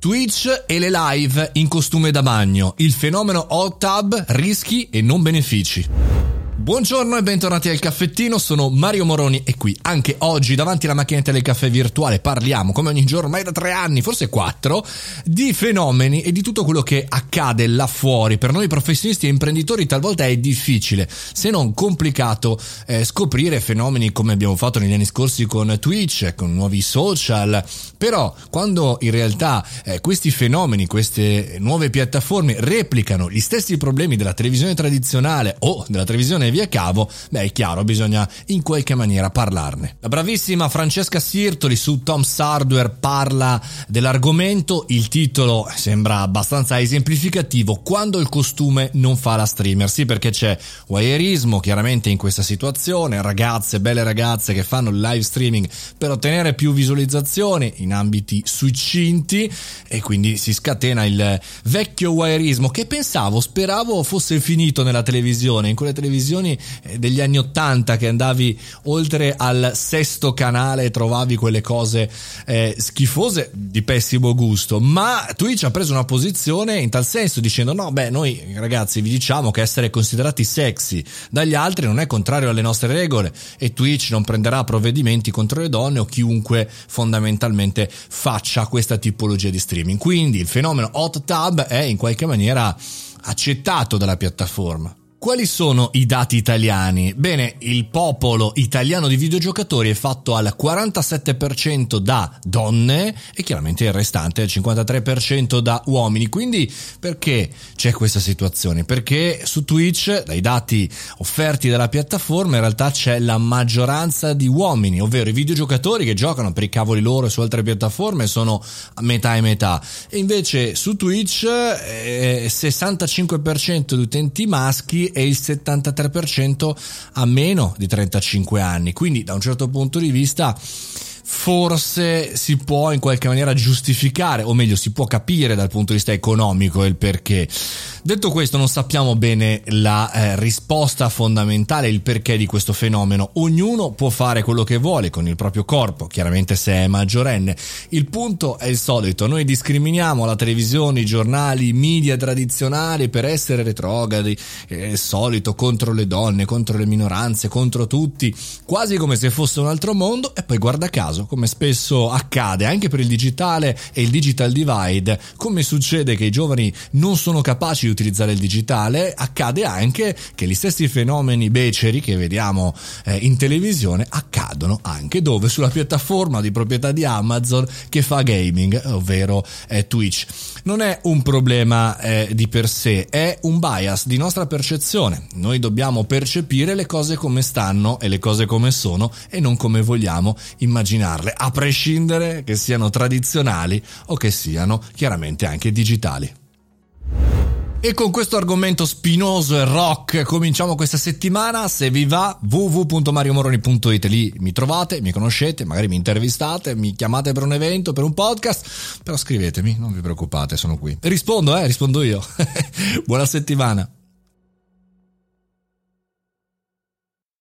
Twitch e le live in costume da bagno, il fenomeno hot tub, rischi e non benefici. Buongiorno e bentornati al caffettino, sono Mario Moroni e qui anche oggi davanti alla macchinetta del caffè virtuale parliamo come ogni giorno, ormai da tre anni, forse quattro, di fenomeni e di tutto quello che accade là fuori. Per noi professionisti e imprenditori talvolta è difficile, se non complicato, eh, scoprire fenomeni come abbiamo fatto negli anni scorsi con Twitch, con nuovi social, però quando in realtà eh, questi fenomeni, queste nuove piattaforme replicano gli stessi problemi della televisione tradizionale o della televisione via cavo, beh è chiaro, bisogna in qualche maniera parlarne. La bravissima Francesca Sirtoli su Tom's Hardware parla dell'argomento, il titolo sembra abbastanza esemplificativo, quando il costume non fa la streamer, sì perché c'è wireismo chiaramente in questa situazione, ragazze, belle ragazze che fanno live streaming per ottenere più visualizzazioni in ambiti succinti e quindi si scatena il vecchio wireismo che pensavo, speravo fosse finito nella televisione, in quelle televisioni televisioni eh, degli anni 80 che andavi oltre al sesto canale e trovavi quelle cose eh, schifose di pessimo gusto, ma Twitch ha preso una posizione in tal senso dicendo no, beh, noi ragazzi vi diciamo che essere considerati sexy dagli altri non è contrario alle nostre regole e Twitch non prenderà provvedimenti contro le donne o chiunque fondamentalmente faccia questa tipologia di streaming. Quindi il fenomeno hot tub è in qualche maniera accettato dalla piattaforma. Quali sono i dati italiani? Bene, il popolo italiano di videogiocatori è fatto al 47% da donne e chiaramente il restante al 53% da uomini. Quindi perché c'è questa situazione? Perché su Twitch, dai dati offerti dalla piattaforma, in realtà c'è la maggioranza di uomini, ovvero i videogiocatori che giocano per i cavoli loro e su altre piattaforme sono a metà e metà. E invece su Twitch eh, 65% di utenti maschi e il 73% ha meno di 35 anni. Quindi da un certo punto di vista forse si può in qualche maniera giustificare, o meglio si può capire dal punto di vista economico il perché. Detto questo non sappiamo bene la eh, risposta fondamentale, il perché di questo fenomeno. Ognuno può fare quello che vuole con il proprio corpo, chiaramente se è maggiorenne. Il punto è il solito, noi discriminiamo la televisione, i giornali, i media tradizionali per essere retrogradi, il solito contro le donne, contro le minoranze, contro tutti, quasi come se fosse un altro mondo e poi guarda caso caso, come spesso accade anche per il digitale e il digital divide, come succede che i giovani non sono capaci di utilizzare il digitale, accade anche che gli stessi fenomeni beceri che vediamo eh, in televisione accadono anche dove sulla piattaforma di proprietà di Amazon che fa gaming, ovvero eh, Twitch. Non è un problema eh, di per sé, è un bias di nostra percezione. Noi dobbiamo percepire le cose come stanno e le cose come sono e non come vogliamo immaginare cucinarle, a prescindere che siano tradizionali o che siano chiaramente anche digitali. E con questo argomento spinoso e rock cominciamo questa settimana. Se vi va, www.mariomoroni.it. Lì mi trovate, mi conoscete, magari mi intervistate, mi chiamate per un evento, per un podcast. Però scrivetemi, non vi preoccupate, sono qui. Rispondo, eh, rispondo io. Buona settimana.